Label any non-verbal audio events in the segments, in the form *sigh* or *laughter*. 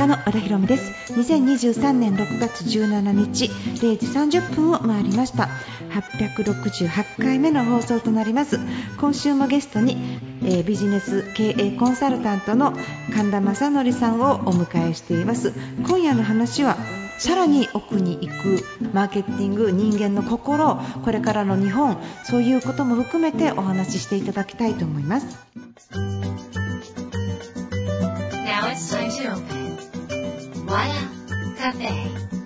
家の和田博美です2023年6月17日0時30分を回りました868回目の放送となります今週もゲストに、えー、ビジネス経営コンサルタントの神田正則さんをお迎えしています今夜の話はさらに奥に行くマーケティング人間の心これからの日本そういうことも含めてお話ししていただきたいと思います Now it's time to open. Papaya Cafe.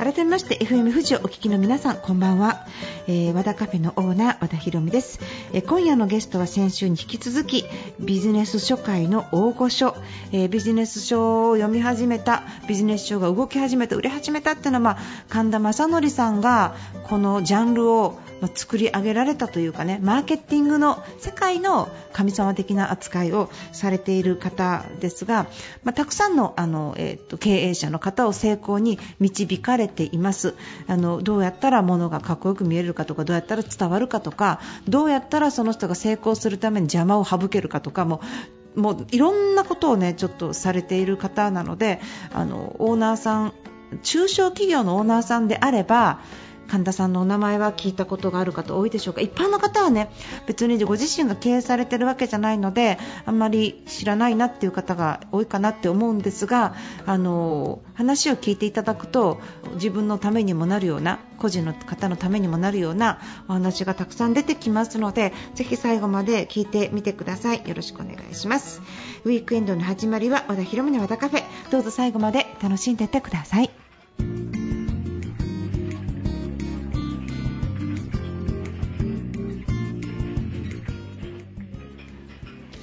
改めまして FM 富士をお聞きの皆さんこんばんは、えー、和田カフェのオーナー和田博美です、えー、今夜のゲストは先週に引き続きビジネス書界の大御所、えー、ビジネス書を読み始めたビジネス書が動き始めた売れ始めたっていうのは、まあ、神田正則さんがこのジャンルを作り上げられたというかねマーケティングの世界の神様的な扱いをされている方ですが、まあ、たくさんのあの、えーと、経営者の方を成功に導かれています。あのどうやったら物がかっこよく見えるかとかどうやったら伝わるかとかどうやったらその人が成功するために邪魔を省けるかとかももういろんなことをねちょっとされている方なのであのオーナーさん中小企業のオーナーさんであれば神田さんのお名前は聞いたことがある方多いでしょうか？一般の方はね別にご自身が経営されてるわけじゃないのであんまり知らないなっていう方が多いかなって思うんですがあの話を聞いていただくと自分のためにもなるような個人の方のためにもなるようなお話がたくさん出てきますのでぜひ最後まで聞いてみてください。よろしくお願いします。ウィークエンドの始まりは和田博美の和田カフェ。どうぞ最後まで楽しんでいってください。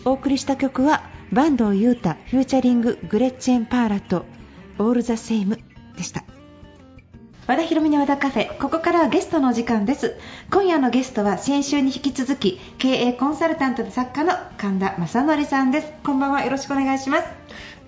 お送りした曲は坂東裕太フューチャリンググレッチェン・パーラとオール・ザ・セイムでした。和田博美の和田カフェここからはゲストのお時間です。今夜のゲストは先週に引き続き経営コンサルタントで作家の神田正則さんです。こんばんはよろしくお願いします。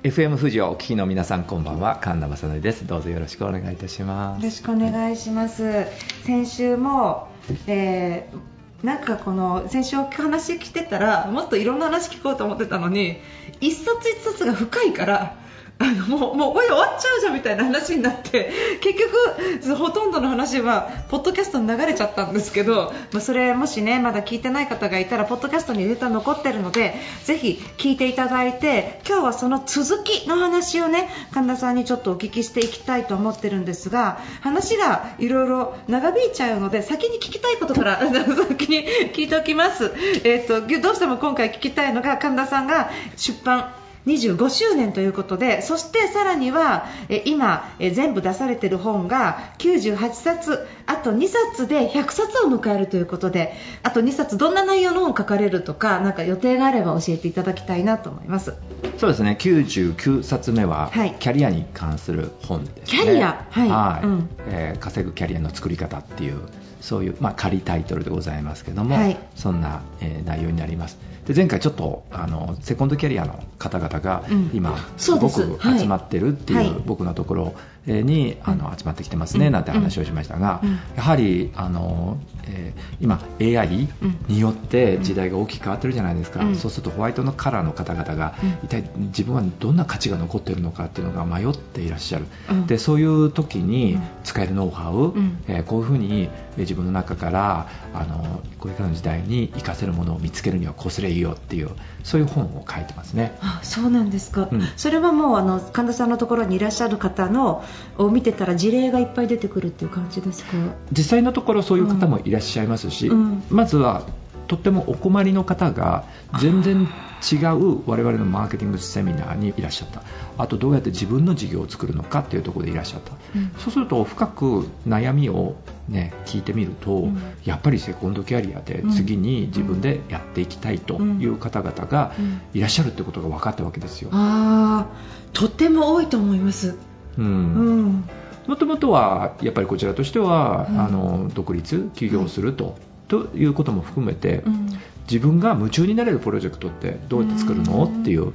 FM 富士をお聞きの皆さんこんばんは。神田正則です。どうぞよろしくお願いいたします。よろしくお願いします。先週も、えーなんかこの先週話聞いてたらもっといろんな話聞こうと思ってたのに一冊一冊が深いからあのもうもうこれ終わっちゃうじゃんみたいな話になって *laughs* 結局、ほとんどの話はポッドキャストに流れちゃったんですけど、まあ、それもしねまだ聞いてない方がいたらポッドキャストにデータ残ってるのでぜひ聞いていただいて今日はその続きの話をね神田さんにちょっとお聞きしていきたいと思ってるんですが話がいろいろ長引いちゃうので先に聞きたいことから *laughs* 先に聞いておきます、えーとどうしても今回聞きたいのが神田さんが出版25周年ということでそしてさらには今全部出されている本が98冊あと2冊で100冊を迎えるということであと2冊どんな内容の本を書かれるとかなんか予定があれば教えていただきたいなと思います。そうですね。99冊目は、キャリアに関する本です、ね、キャリア？はい、はい、うん、えー、稼ぐキャリアの作り方っていうそういう、まあ、仮タイトルでございますけども、はい、そんな、えー、内容になります。で前回ちょっとあのセコンドキャリアの方々が今、す。ごく集まってるっていう僕のところにあの集まってきてますねなんて話をしましたが、やはりあの、えー、今 AI によって時代が大きく変わってるじゃないですか、そうするとホワイトのカラーの方々が一体自分はどんな価値が残っているのかっていうのが迷っていらっしゃる、でそういう時に使えるノウハウ、えー、こういうふうに自分の中からあのこれからの時代に活かせるものを見つけるにはこうすれいいよっていうそういう本を書いてますね。あそうなんですか、うん、それはもうあの神田さんのところにいらっしゃる方のを見てたら事例がいっぱい出てくるっていう感じですか？実際のところそういう方もいらっしゃいますし、うん、まずはとってもお困りの方が全然違う我々のマーケティングセミナーにいらっしゃった。あとどうやって自分の事業を作るのかっていうところでいらっしゃった、うん、そうすると深く悩みを、ね、聞いてみると、うん、やっぱりセコンドキャリアで次に自分でやっていきたいという方々がいらっしゃるってことが分かったわけですよ。あとっても多いと思います。うん、うん。もともとはやっぱりこちらとしては、うん、あの独立起業すると。ということも含めて、うん、自分が夢中になれるプロジェクトってどうやって作るの？っていう、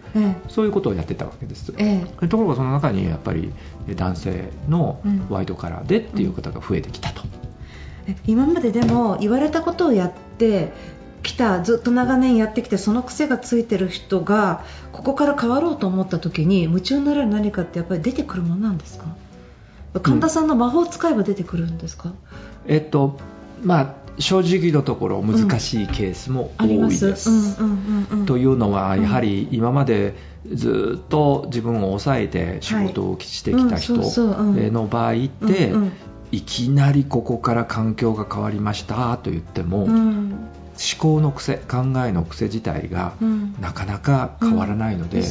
そういうことをやってたわけです、ええ、ところがその中にやっぱり男性のワイドカラーでっていう方が増えてきたと、今まででも言われたことをやって来たずっと長年やってきてその癖がついてる人がここから変わろうと思った時に夢中になれる何かってやっぱり出てくるものなんですか？神田さんの魔法を使えば出てくるんですか、うん、えっとまあ正直のところ難しいケースも多いです。というのはやはり今までずっと自分を抑えて仕事をしてきた人の場合っていきなりここから環境が変わりましたと言っても、思考の癖考えの癖自体がなかなか変わらないので,、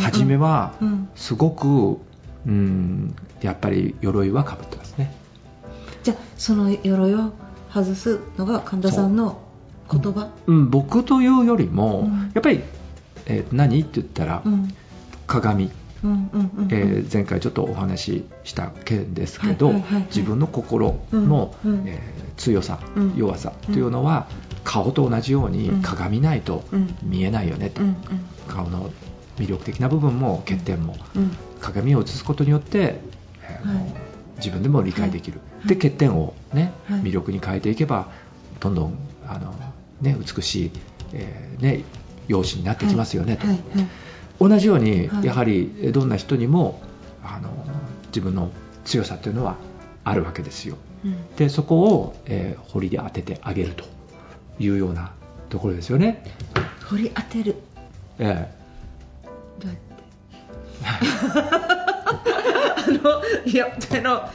初めはすごく、うん、やっぱり鎧はかぶってますね。じゃあその鎧を外すのが神田さんの言葉？う、うん、僕というよりも、うん、やっぱり、えー、何？って言ったら、うん、鏡、え前回ちょっとお話しした件ですけど、自分の心の、うん、えー、強さ、弱さというのは、顔と同じように鏡ないと見えないよねと、顔の魅力的な部分も欠点も、鏡を映すことによって、自分でも理解できる、はい、で欠点を、ね、はい、魅力に変えていけばどんどんあの、ね、美しい、えー、ね、容姿になってきますよねと、同じように、やはりどんな人にもあの自分の強さというのはあるわけですよ、うん、でそこを、えー、掘りで当ててあげるというようなところですよね。掘り当てる。ええ。どうやって？*laughs* あのいやあの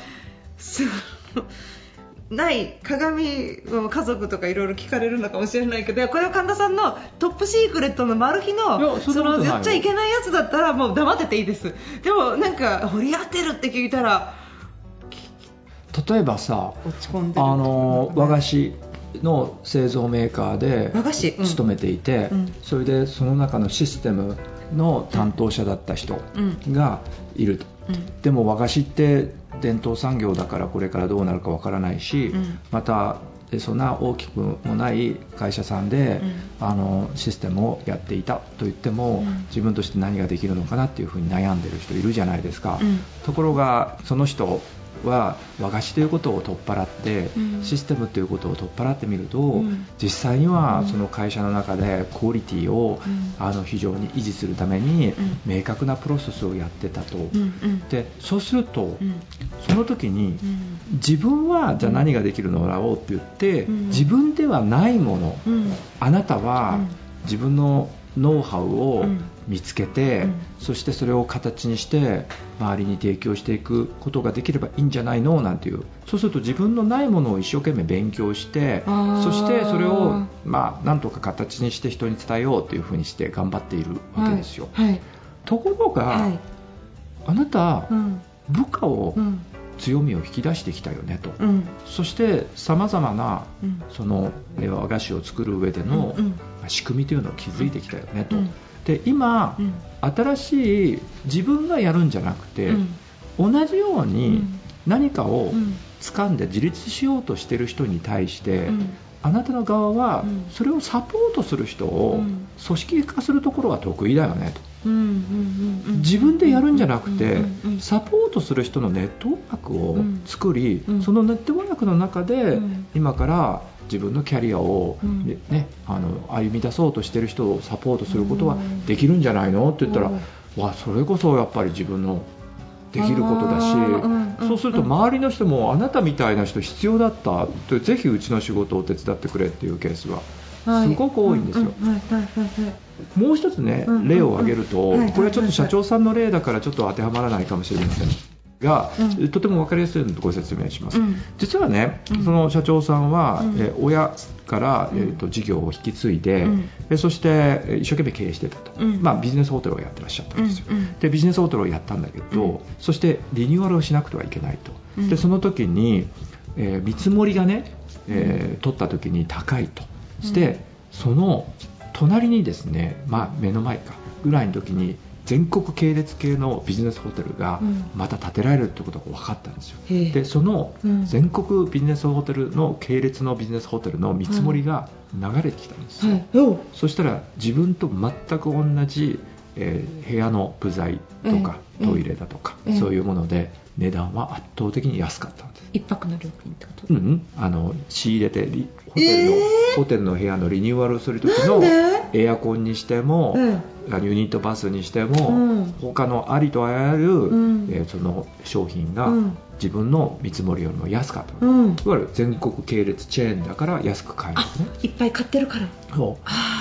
ない鏡を家族とかいろいろ聞かれるのかもしれないけどこれは神田さんのトップシークレットのマル秘のその言っちゃいけないやつだったらもう黙ってていいです。でもなんか掘り当てるって聞いたら例えばさあの和菓子の製造メーカーで勤めていて、うん、それでその中のシステムの担当者だった人がいると、うん、でも和菓子って伝統産業だからこれからどうなるかわからないし、うん、またそんな大きくもない会社さんで、うん、あのシステムをやっていたと言っても、自分として何ができるのかなっていうふうに悩んでる人いるじゃないですか、ところがその人は和菓子ということを取っ払って、うん、システムということを取っ払ってみると、うん、実際にはその会社の中でクオリティを、うん、あの非常に維持するために明確なプロセスをやってたと、でそうすると、その時に、自分はじゃあ何ができるのだろうって言って、自分ではないもの、あなたは自分のノウハウを見つけて、うん、そしてそれを形にして周りに提供していくことができればいいんじゃないの？なんていう。そうすると自分のないものを一生懸命勉強してそしてそれを、まあ、なんとか形にして人に伝えようというふうにして頑張っているわけですよ。はい。はい、ところが、はい、あなた、うん、部下を強みを引き出してきたよねと、うん、そしてさまざまな、その和菓子を作る上での、仕組みというのを築いてきたよねと。で今、うん、新しい自分がやるんじゃなくて、うん、同じように何かを掴んで自立しようとしている人に対して、あなたの側はそれをサポートする人を組織化するところは得意だよねと。自分でやるんじゃなくてサポートする人のネットワークを作りそのネットワークの中で今から自分のキャリアをね、うん、あの歩み出そうとしている人をサポートすることはできるんじゃないの？って言ったら、わそれこそやっぱり自分のできることだし、そうすると周りの人もあなたみたいな人必要だったとぜひうちの仕事を手伝ってくれっていうケースはすごく多いんですよ。もう一つね、例を挙げると、これはちょっと社長さんの例だからちょっと当てはまらないかもしれません。が、うん、とても分かりやすいのでご説明します、うん、実はね、その社長さんは、うん、え親から、えーと、事業を引き継いで、うん、そして一生懸命経営してたと、まあ、ビジネスホテルをやってらっしゃったんですよ、でビジネスホテルをやったんだけど、そしてリニューアルをしなくてはいけないと、でその時に、えー、見積もりがね、えー、取った時に高いと。して、その隣にですね、まあ、目の前かぐらいの時に全国系列系のビジネスホテルがまた建てられるってことが分かったんですよ、うん、でその全国ビジネスホテルの系列のビジネスホテルの見積もりが流れてきたんですよ、はい、そしたら自分と全く同じ、えー、部屋の部材とか、トイレだとか、そういうもので値段は圧倒的に安かったんです。一泊の料金ってこと？うんあの仕入れてホテルの、えー、ホテルの部屋のリニューアルする時のエアコンにしても、うん、ユニットバスにしても、うん、他のありとあらゆる、うん、えー、その商品が、自分の見積もりよりも安かった、うん、いわゆる全国系列チェーンだから安く買えるね。いっぱい買ってるから。そ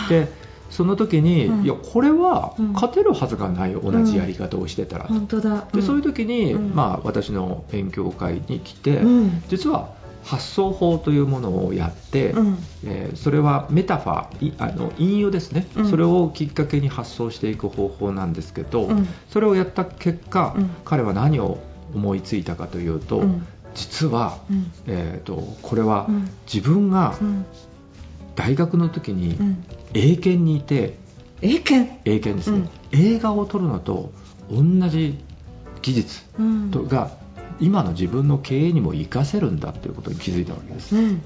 う。でその時に、うん、いやこれは勝てるはずがないよ、うん、同じやり方をしてたら、本当だ、でそういう時に、まあ、私の勉強会に来て、実は発想法というものをやって、うん、えー、それはメタファーあの引用ですね、うん、それをきっかけに発想していく方法なんですけど、うん、それをやった結果、彼は何を思いついたかというと、実は、えーと、とこれは自分が大学の時に英検にいて、英検？英検ですね、映画を撮るのと同じ技術とが、今の自分の経営にも活かせるんだということに気づいたわけです。うん。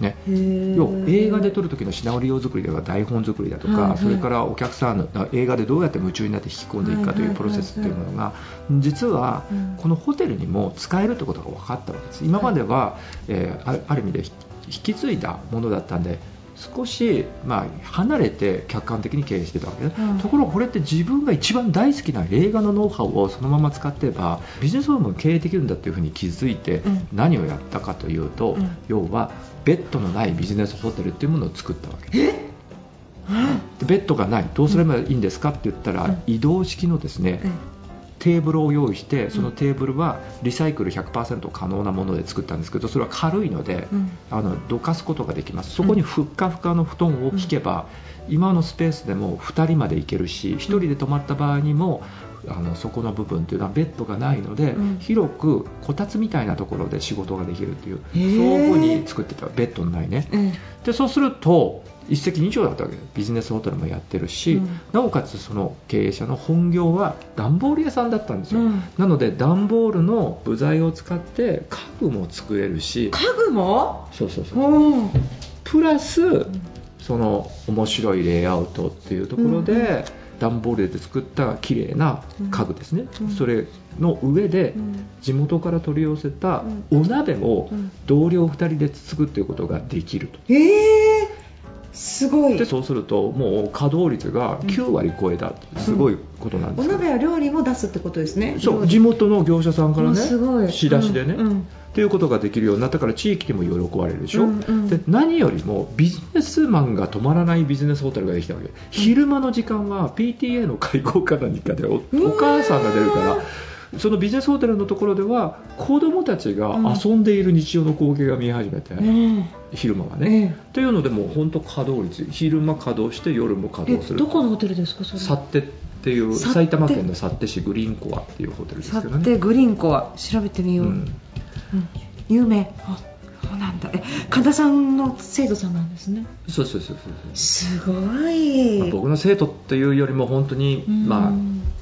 ね、要映画で撮る時のシナリオ作りでは台本作りだとか、はいはい、それからお客さんの映画でどうやって夢中になって引き込んでいくかというプロセスっていうものが実はこのホテルにも使えるということが分かったわけです。今までは、えー、ある意味で引き継いだものだったんで少し、まあ、離れて客観的に経営してたわけね、うん、ところがこれって自分が一番大好きな映画のノウハウをそのまま使ってればビジネスホームを経営できるんだというふうに気づいて何をやったかというと、うん、要はベッドのないビジネスホテルっていうものを作ったわけ。です。ベッドがない。どうすればいいんですかって言ったら、移動式のですね、テーブルを用意してそのテーブルはリサイクル100%可能なもので作ったんですけどそれは軽いので、うん、あのどかすことができます。そこにふっかふかの布団を引けば、うん、今のスペースでも2人まで行けるし1人で泊まった場合にもあのそこの部分というのはベッドがないので、うん、広くこたつみたいなところで仕事ができるというそういうふうに作ってたベッドのないね、でそうすると一石二鳥だったわけですビジネスホテルもやってるし、うん、なおかつその経営者の本業は段ボール屋さんだったんですよ、うん、なので段ボールの部材を使って家具も作れるし家具も？そうそうそうプラスその面白いレイアウトっていうところで、段ボールで作った綺麗な家具ですね、うん、それの上で地元から取り寄せたお鍋を同僚2人で作っていくことができると。えーすごい。でそうするともう稼働率が9割超えたってすごいことなんです、うん、お鍋や料理も出すってことですね。そう地元の業者さんからね仕出しでね、うんうん、っていうことができるようになったから地域でも喜ばれるでしょ、うんうん、で何よりもビジネスマンが泊まらないビジネスホテルができたわけ、昼間の時間は PTA の会合か何かでおお母さんが出るからそのビジネスホテルのところでは子供たちが遊んでいる日常の光景が見え始めて、うん、昼間はね、というのでもう本当稼働率昼間稼働して夜も稼働する。どこのホテルですかそれ？サッテっていう埼玉県の幸手市グリーンコアっていうホテルですけどね。サッテグリーンコア。調べてみよう、うん、有名。あそうなんだ。え神田さんの生徒さんなんですね。そうそうそうそうすごい、まあ、僕の生徒っていうよりも本当に、まあ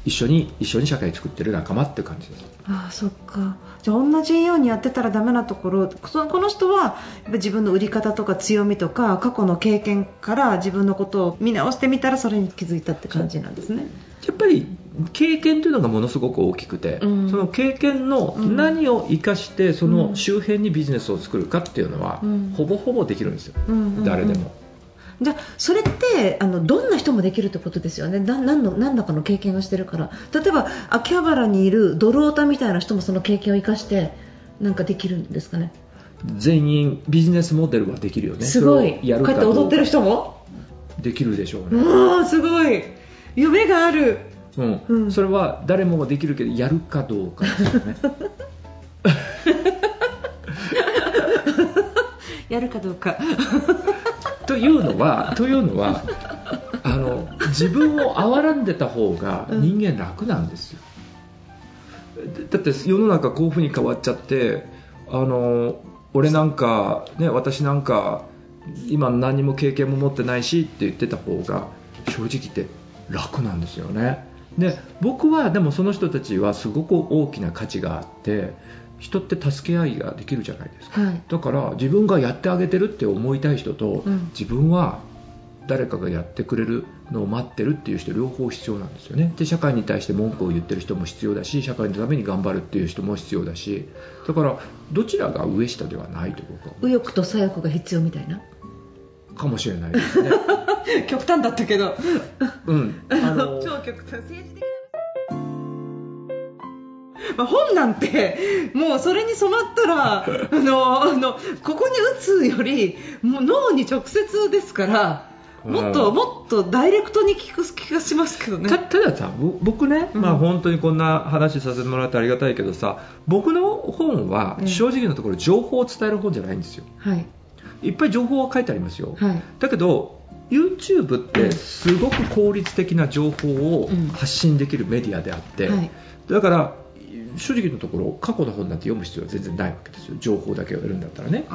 一緒に一緒に社会作ってる仲間っていう感じです。ああそっか。じゃあ同じようにやってたらダメなところそこの人は自分の売り方とか強みとか過去の経験から自分のことを見直してみたらそれに気づいたって感じなんですね。やっぱり経験というのがものすごく大きくて、うん、その経験の何を生かしてその周辺にビジネスを作るかっていうのは、うん、ほぼほぼできるんですよ、うん誰でも。じゃあそれってあのどんな人もできるってことですよね？な何の何らかの経験をしてるから。例えば秋葉原にいるドルオタみたいな人もその経験を生かしてなんかできるんですかね？全員ビジネスモデルはできるよね。すごい。やるかこうやって踊ってる人も？できるでしょうね。うんすごい。夢がある、うん、うん、それは誰もができるけどやるかどうかですよね。やるかどうか。というのはというのはあの自分を憐らんでた方が人間楽なんですよ、うん、だって世の中こういうふうに変わっちゃってあの俺なんか、ね、私なんか今何も経験も持ってないしって言ってた方が正直言って楽なんですよねで僕はでもその人たちはすごく大きな価値があって人って助け合いができるじゃないですか、はい、だから自分がやってあげてるって思いたい人と、うん、自分は誰かがやってくれるのを待ってるっていう人両方必要なんですよね。で社会に対して文句を言ってる人も必要だし社会のために頑張るっていう人も必要だし。だからどちらが上下ではないと僕は右翼と左翼が必要みたいな？かもしれない。ですね極端だったけど。うん。あの *laughs* 超極端。政治的まあ、本なんてもうそれに染まったら *laughs* あのあのここに打つよりもう脳に直接ですからもっと、うん、もっとダイレクトに聞く気がしますけどね。たたださ僕ね、まあ、本当にこんな話させてもらってありがたいけどさ僕の本は正直なところ情報を伝える本じゃないんですよ、はい、いっぱい情報は書いてありますよ、はい、だけど YouTube ってすごく効率的な情報を発信できるメディアであって、うんはい、だから正直のところ過去の本なんて読む必要は全然ないわけですよ。情報だけを得るんだったらね、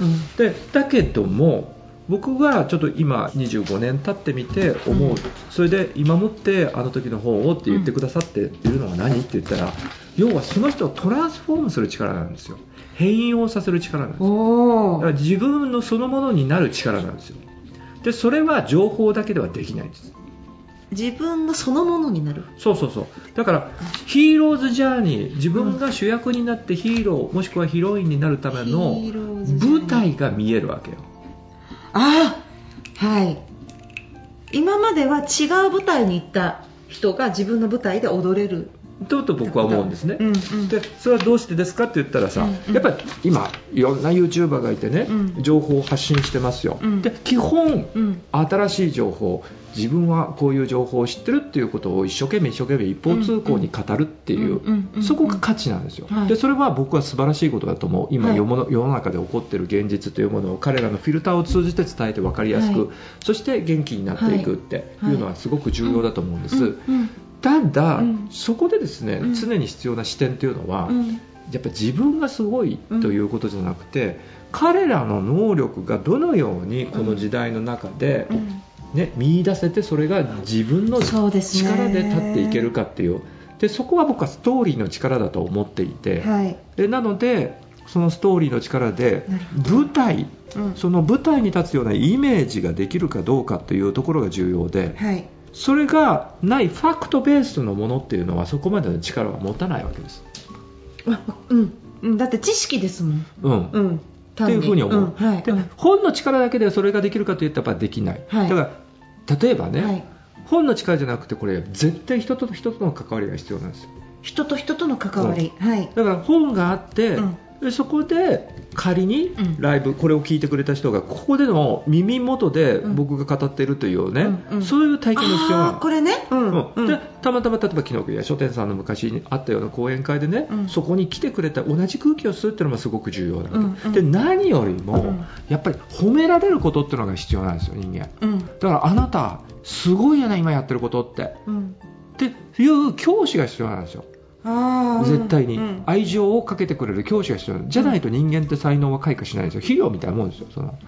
うん、でだけども僕がちょっと今25年経ってみて思う、うん、それで今もってあの時の本をって言ってくださっているのは何って言ったら要はその人をトランスフォームする力なんですよ。変容させる力なんです。よだから自分のそのものになる力なんですよ。でそれは情報だけではできないんです。自分のそのものになる。そうそうそう。だからヒーローズジャーニー自分が主役になってヒーロー、もしくはヒロインになるための舞台が見えるわけよ。ああはい。今までは違う舞台に行った人が自分の舞台で踊れるとと僕は思うんですね、うんうん、でそれはどうしてですかって言ったらさ、うんうん、やっぱり今いろんな YouTuber がいてね、うん、情報を発信してますよ、うん、で基本、うん、新しい情報自分はこういう情報を知ってるっていうことを一生懸命一生懸命一方通行に語るっていう、そこが価値なんですよ、はい、でそれは僕は素晴らしいことだと思う。今、はい、世の中で起こっている現実というものを彼らのフィルターを通じて伝えて分かりやすく、はい、そして元気になっていくっていうのはすごく重要だと思うんです、ただ、うん、そこでですね、うん、常に必要な視点というのは、うん、やっぱ自分がすごいということじゃなくて、彼らの能力がどのようにこの時代の中で、ね、見出せてそれが自分の力で立っていけるかっていうでそこは僕はストーリーの力だと思っていて、はい、でなのでそのストーリーの力で舞台、うん、その舞台に立つようなイメージができるかどうかというところが重要で、はいそれがないファクトベースのものっていうのはそこまでの力は持たないわけです。うん、だって知識ですもん。うん。うん、っていうふうに思う。うんはい、で、本の力だけでそれができるかといったらできない。はい、だから例えばね、はい、本の力じゃなくてこれ絶対人と人との関わりが必要なんですよ。人と人との関わり。はい。だから本があって、でそこで仮にライブ、うん、これを聞いてくれた人がここでの耳元で僕が語っているというね、うんうん、そういう体験の必要なの。これね、うん。でたまたま例えば昨日や書店さんの昔にあったような講演会でね、そこに来てくれた同じ空気を吸うっていうのがすごく重要なので,、で何よりも、やっぱり褒められることっていうのが必要なんですよ人間、だからあなたすごいよね今やってることって、っていう教師が必要なんですよ絶対に、愛情をかけてくれる教師が必要。じゃないと人間って才能は開花しないんですよ。肥料みたいなもんですよその、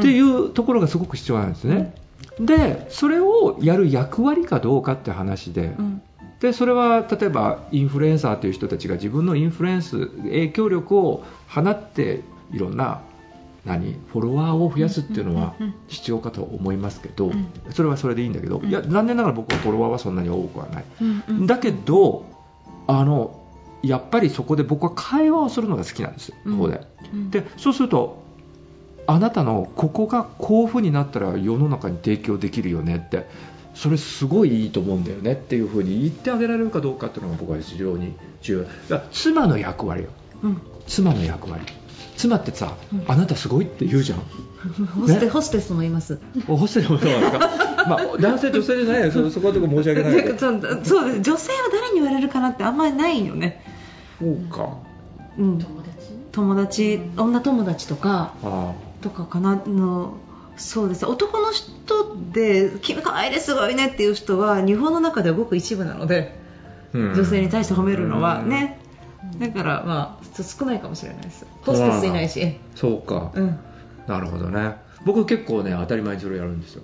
っていうところがすごく必要なんですね、でそれをやる役割かどうかって話で、でそれは例えばインフルエンサーという人たちが自分のインフルエンス影響力を放っていろんな何フォロワーを増やすっていうのは必要かと思いますけど、それはそれでいいんだけど、いや残念ながら僕はフォロワーはそんなに多くはない、だけどあのやっぱりそこで僕は会話をするのが好きなんですよ、ここで。でそうするとあなたのここがこういう風になったら世の中に提供できるよねってそれすごいいいと思うんだよねっていう風に言ってあげられるかどうかっていうのが僕は非常に重要。妻の役割よ、うん、妻の役割妻ってさ、うん、あなたすごいって言うじゃん。ホステ、ね、ホステスもいます。ホステスもそうなんですか、*laughs* まあ、男性女性じゃないそそこはとこ申し訳ない *laughs* そうです女性は誰に言われるかなってあんまりないよね。そうか、うん、友達？友達？女友達とか。とかかな。のそうです。男の人で君可愛いですごいねっていう人は日本の中ではごく一部なので、うん、女性に対して褒めるのはね、だからまあ少ないかもしれないですホステスいないしそうか、うん、なるほどね。僕結構ね当たり前にそれやるんですよ。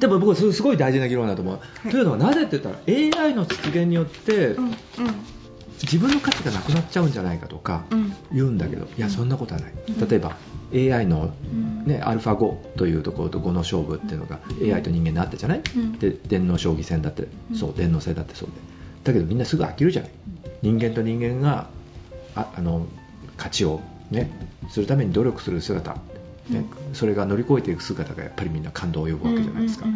でも僕すごい大事な議論だと思う、はい、というのはなぜって言ったら AI の出現によって、うんうん、自分の価値がなくなっちゃうんじゃないかとか言うんだけど、いやそんなことはない、例えば AI の、ねアルファ5というところと5の勝負っていうのが AI と人間になってじゃない、で電脳将棋戦だってそう電脳戦だってそうでだけどみんなすぐ飽きるじゃない。人間と人間がああの勝ちを、ね、するために努力する姿、ね、それが乗り越えていく姿がやっぱりみんな感動を呼ぶわけじゃないですか、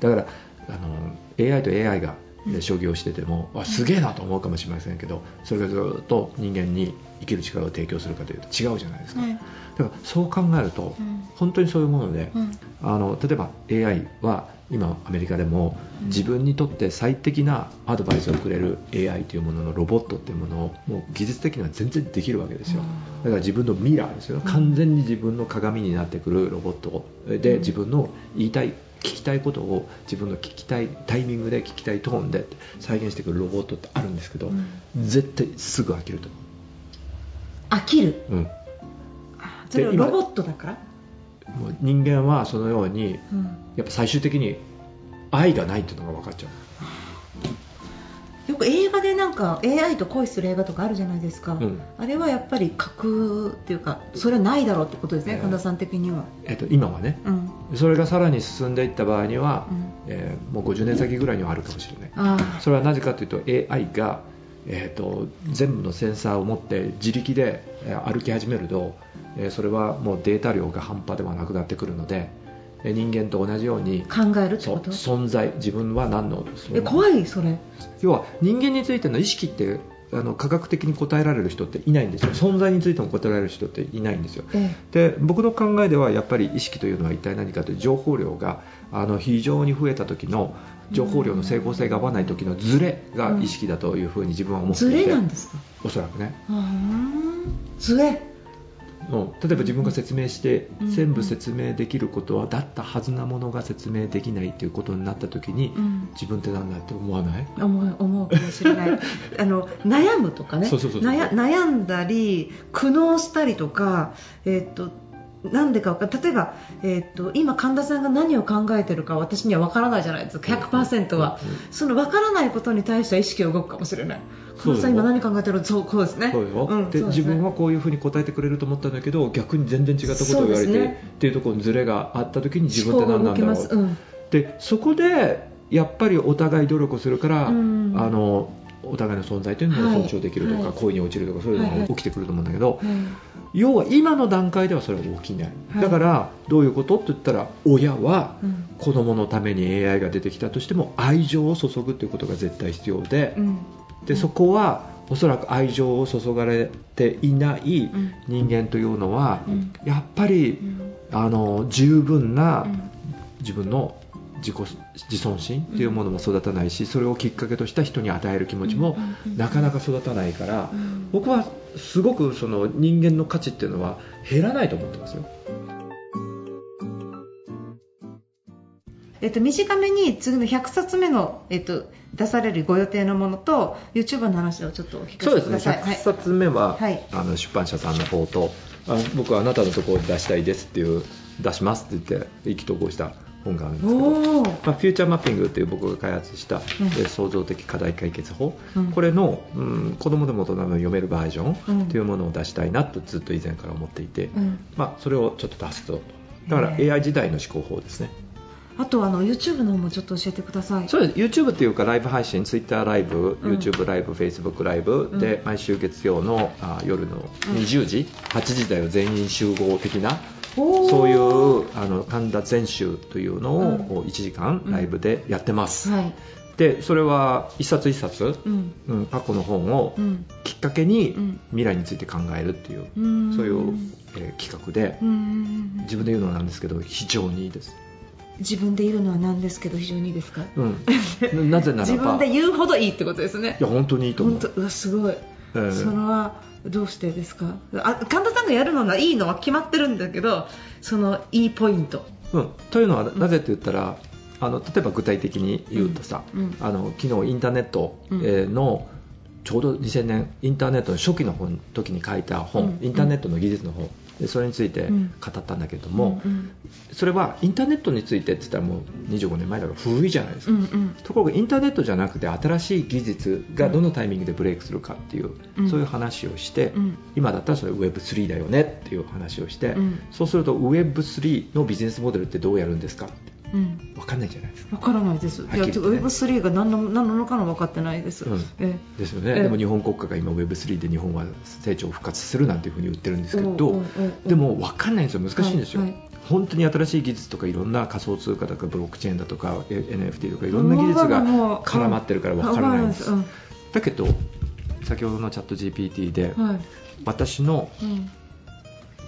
だからあの AI と AI が将棋をしてても、あすげえなと思うかもしれませんけどそれがずっと人間に生きる力を提供するかというと違うじゃないですか、だからそう考えると、本当にそういうもので、あの例えば AI は今アメリカでも自分にとって最適なアドバイスをくれる AI というもののロボットっていうものをもう技術的には全然できるわけですよ。だから自分のミラーですよ。完全に自分の鏡になってくるロボットで自分の言いたい聞きたいことを自分の聞きたいタイミングで聞きたいトーンで再現してくるロボットってあるんですけど、うん、絶対すぐ飽きると。飽きる？うん。それはロボットだから？もう人間はそのように、うん、やっぱ最終的に愛がないっていうのが分かっちゃう。よく映画でなんか AI と恋する映画とかあるじゃないですか、うん、あれはやっぱり架空っていうかそれはないだろうってことですね、えー、神田さん的には、えーと、今はね、うん、それがさらに進んでいった場合には、うん、えー、もう50年先ぐらいにはあるかもしれない。それはなぜかというと AI が、えーと、全部のセンサーを持って自力で歩き始めると、えー、それはもうデータ量が半端ではなくなってくるので人間と同じように考えるってこと？存在自分は何のえ怖いそれ。要は人間についての意識ってあの科学的に答えられる人っていないんですよ。存在についても答えられる人っていないんですよ、ええ、で僕の考えではやっぱり意識というのは一体何かという情報量があの非常に増えた時の情報量の整合性が合わない時のズレが意識だというふうに自分は思っていて、うん、ズレなんですか？おそらくね。ズレの例えば自分が説明して全部説明できることはだったはずなものが説明できないということになった時に、うん、自分って何だって思わない？思う思うかもしれない。*laughs* あの悩むとかね。悩んだり苦悩したりとか、えー、っとなんでか例えば、えーと、今、神田さんが何を考えているか私には分からないじゃないですか。100%は、その分からないことに対しては意識が動くかもしれない神田さん、今何考えてるそうこうですね。そうよ、うん、で、ね、自分はこういうふうに答えてくれると思ったんだけど逆に全然違ったことを言われて、ね、っていうところにズレがあった時に自分って何なんだろう、うん、でそこでやっぱりお互い努力するから、うん、あのお互いの存在というのを尊重できるとか、はい、恋に落ちるとかそういうのが起きてくると思うんだけど、はいはい、要は今の段階ではそれは起きない、だからどういうこと？って言ったら親は子供のために AI が出てきたとしても愛情を注ぐということが絶対必要でうん、でそこはおそらく愛情を注がれていない人間というのは、うん、やっぱり、あの十分な自分の自己自尊心っていうものも育たないしそれをきっかけとした人に与える気持ちもなかなか育たないから僕はすごくその人間の価値っていうのは減らないと思ってますよ。えっと、短めに次の100冊目の、えっと、出されるご予定のものと YouTube の話をちょっとお聞かせください。そうですね。100冊目は、はい、あの出版社さんの方と、あ僕はあなたのところに出したいですっていう出しますって言って意気投合した本があるんですけど、まあ、フュー。チャーマッピングという僕が開発した、うん、創造的課題解決法、うん、これの、うん、子供でも大人でも読めるバージョンというものを出したいなとずっと以前から思っていて、まあ、それをちょっと出すと。だから AI 時代の思考法ですね。あとあの YouTube の方もちょっと教えてください。そうです。YouTube っていうかライブ配信、Twitter ライブ、うん、YouTube ライブ、Facebook ライブで、毎週月曜のあ夜の20時、うん、8時台を全員集合的なそういうあの神田全集というのを1時間ライブでやってます。うんはい。でそれは一冊一冊、うん。うん、過去の本をきっかけに未来について考えるっていう、うん、そういう、えー、企画で、自分で言うのはなんですけど非常にいいです自分で言うのはなんですけど非常にいいですか、うん、*laughs* なぜならば。自分で言うほどいいってことですね。いや本当にいいと思う。本当うわすごい、えー、それはどうしてですか？あ神田さんがやるのがいいのは決まってるんだけどそのいいポイント、うん、というのはなぜって言ったら、あの例えば具体的に言うとさ、うん、あの昨日インターネットの、ちょうど2000年インターネットの初期の本時に書いた本、インターネットの技術の本でそれについて語ったんだけども、うんうん、それはインターネットについてって言ったらもう25年前だから古いじゃないですか、うんうん、ところがインターネットじゃなくて新しい技術がどのタイミングでブレイクするかっていう、うん、そういう話をして、うん、今だったらそれ Web3 だよねっていう話をして、そうすると Web3 のビジネスモデルってどうやるんですかうん、分かんないじゃないですか。分からないです、ね、いや Web3 が何の何なのかの分かってないです、うん、ですよね。でも日本国家が今 Web3 で日本は成長を復活するなんていうふうに言ってるんですけどでも分かんないんですよ。難しいんですよ、はいはい、本当に新しい技術とかいろんな仮想通貨とかブロックチェーンだとか NFT とかいろんな技術が絡まってるから分からないんです、だけど先ほどのチャット GPT で、はい、私の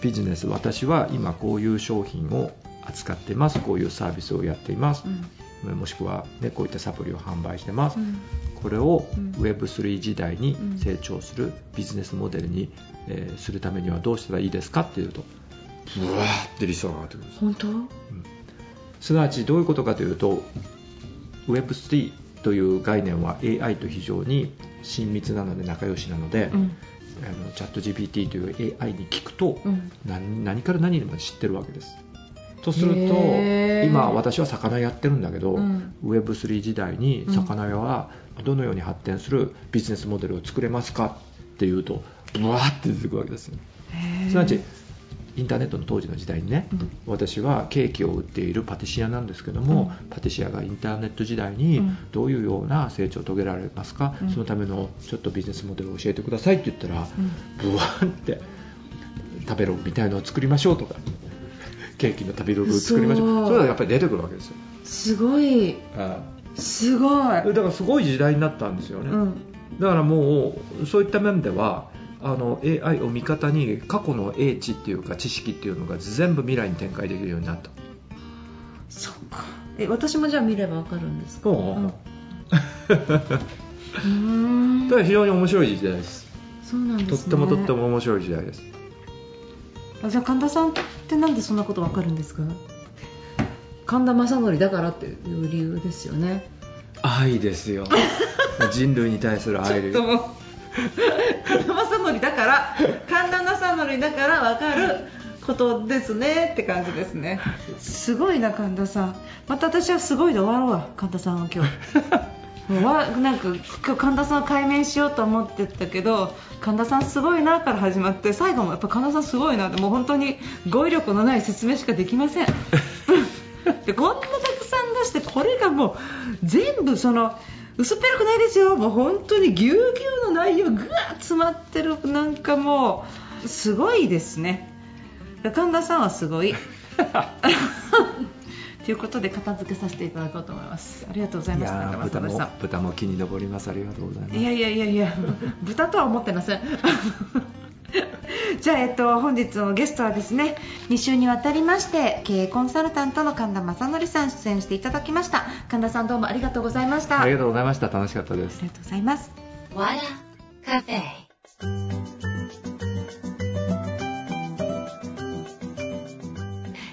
ビジネス私は今こういう商品を扱ってます。こういうサービスをやっています、うん、もしくは、ね、こういったサプリを販売してます、うん、これを Web3 時代に成長するビジネスモデルに、えー、するためにはどうしたらいいですかっていうとブワーって理想が上がってくるんです本当、うん、すなわちどういうことかというと Web3 という概念は AI と非常に親密なので仲良しなので、うん。あのチャット GPT という AI に聞くと、うん、何何から何にも知ってるわけですとすると今私は魚やってるんだけど、うん、Web3 時代に魚屋はどのように発展するビジネスモデルを作れますかっていうとブワーって出てくるわけですすなわちインターネットの当時の時代にね、うん、私はケーキを売っているパティシエなんですけども、うん、パティシエがインターネット時代にどういうような成長を遂げられますか、うん、そのためのちょっとビジネスモデルを教えてくださいって言ったら、ブワーって食べろみたいのを作りましょうとかケーキの旅道具を作りましょう。それはやっぱり出てくるわけですよ。すごい。すごい。だからすごい時代になったんですよね、うん、だからもうそういった面ではあの AI を味方に過去の英知っていうか知識っていうのが全部未来に展開できるようになった。そっか。え私もじゃあ見ればわかるんですか、う。ん、*laughs* だから非常に面白い時代です。そうなんです、ね、とってもとっても面白い時代ですじゃあ神田さんってなんでそんなことわかるんですか？神田正則だからっていう理由ですよね。愛ですよ。*laughs* 人類に対する愛で神田正則だから神田正則だからわかることですねって感じですね。すごいな神田さん。また私はすごいで終わろうわ神田さんは今日 *laughs* もうわなんか今日神田さんを解明しようと思ってたけど神田さんすごいなから始まって最後もやっぱ神田さんすごいなってもう本当に語彙力のない説明しかできません。でこんなたくさん出してこれがもう全部その薄っぺらくないですよ。もう本当にぎゅうぎゅうの内容ぐわ詰まってるなんかもうすごいですね。神田さんはすごい。*laughs* ということで片付けさせていただこうと思います。ありがとうございます豚も豚も気に上ります。ありがとうございます。いやいやいやいや豚とは思ってません。*laughs* じゃあ、えっと、本日のゲストはですね2週にわたりまして経営コンサルタントの神田正則さん出演していただきました。神田さんどうもありがとうございました。ありがとうございました楽しかったですありがとうございますわらカフェ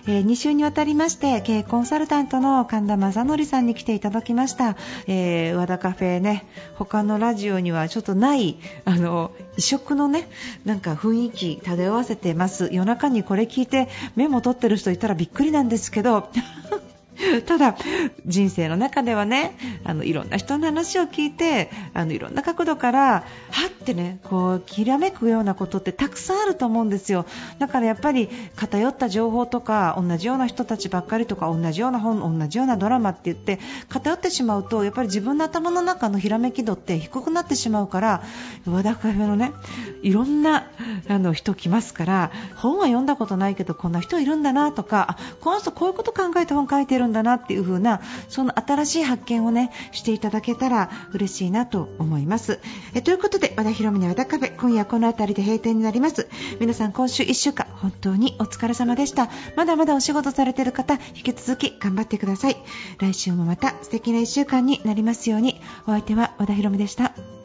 えー、2週にわたりまして経営コンサルタントの神田正則さんに来ていただきました、えー、和田カフェね他のラジオにはちょっとないあの異色のねなんか雰囲気漂わせてます。夜中にこれ聞いてメモ取ってる人いたらびっくりなんですけど。*laughs* ただ、人生の中ではねあのいろんな人の話を聞いてあのいろんな角度からはってねこうきらめくようなことってたくさんあると思うんですよ。だからやっぱり偏った情報とか同じような人たちばっかりとか同じような本同じようなドラマって言って偏ってしまうとやっぱり自分の頭の中のひらめき度って低くなってしまうから和田カフェのねいろんなあの人来ますから本は読んだことないけどこんな人いるんだなとかこの人こういうこと考えて本書いてるんだなっていう風なその新しい発見をねしていただけたら嬉しいなと思います。えということで和田博美の和田カフェ今夜この辺りで閉店になります。皆さん今週1週間本当にお疲れ様でした。まだまだお仕事されている方引き続き頑張ってください。来週もまた素敵な1週間になりますように。お相手は和田博美でした。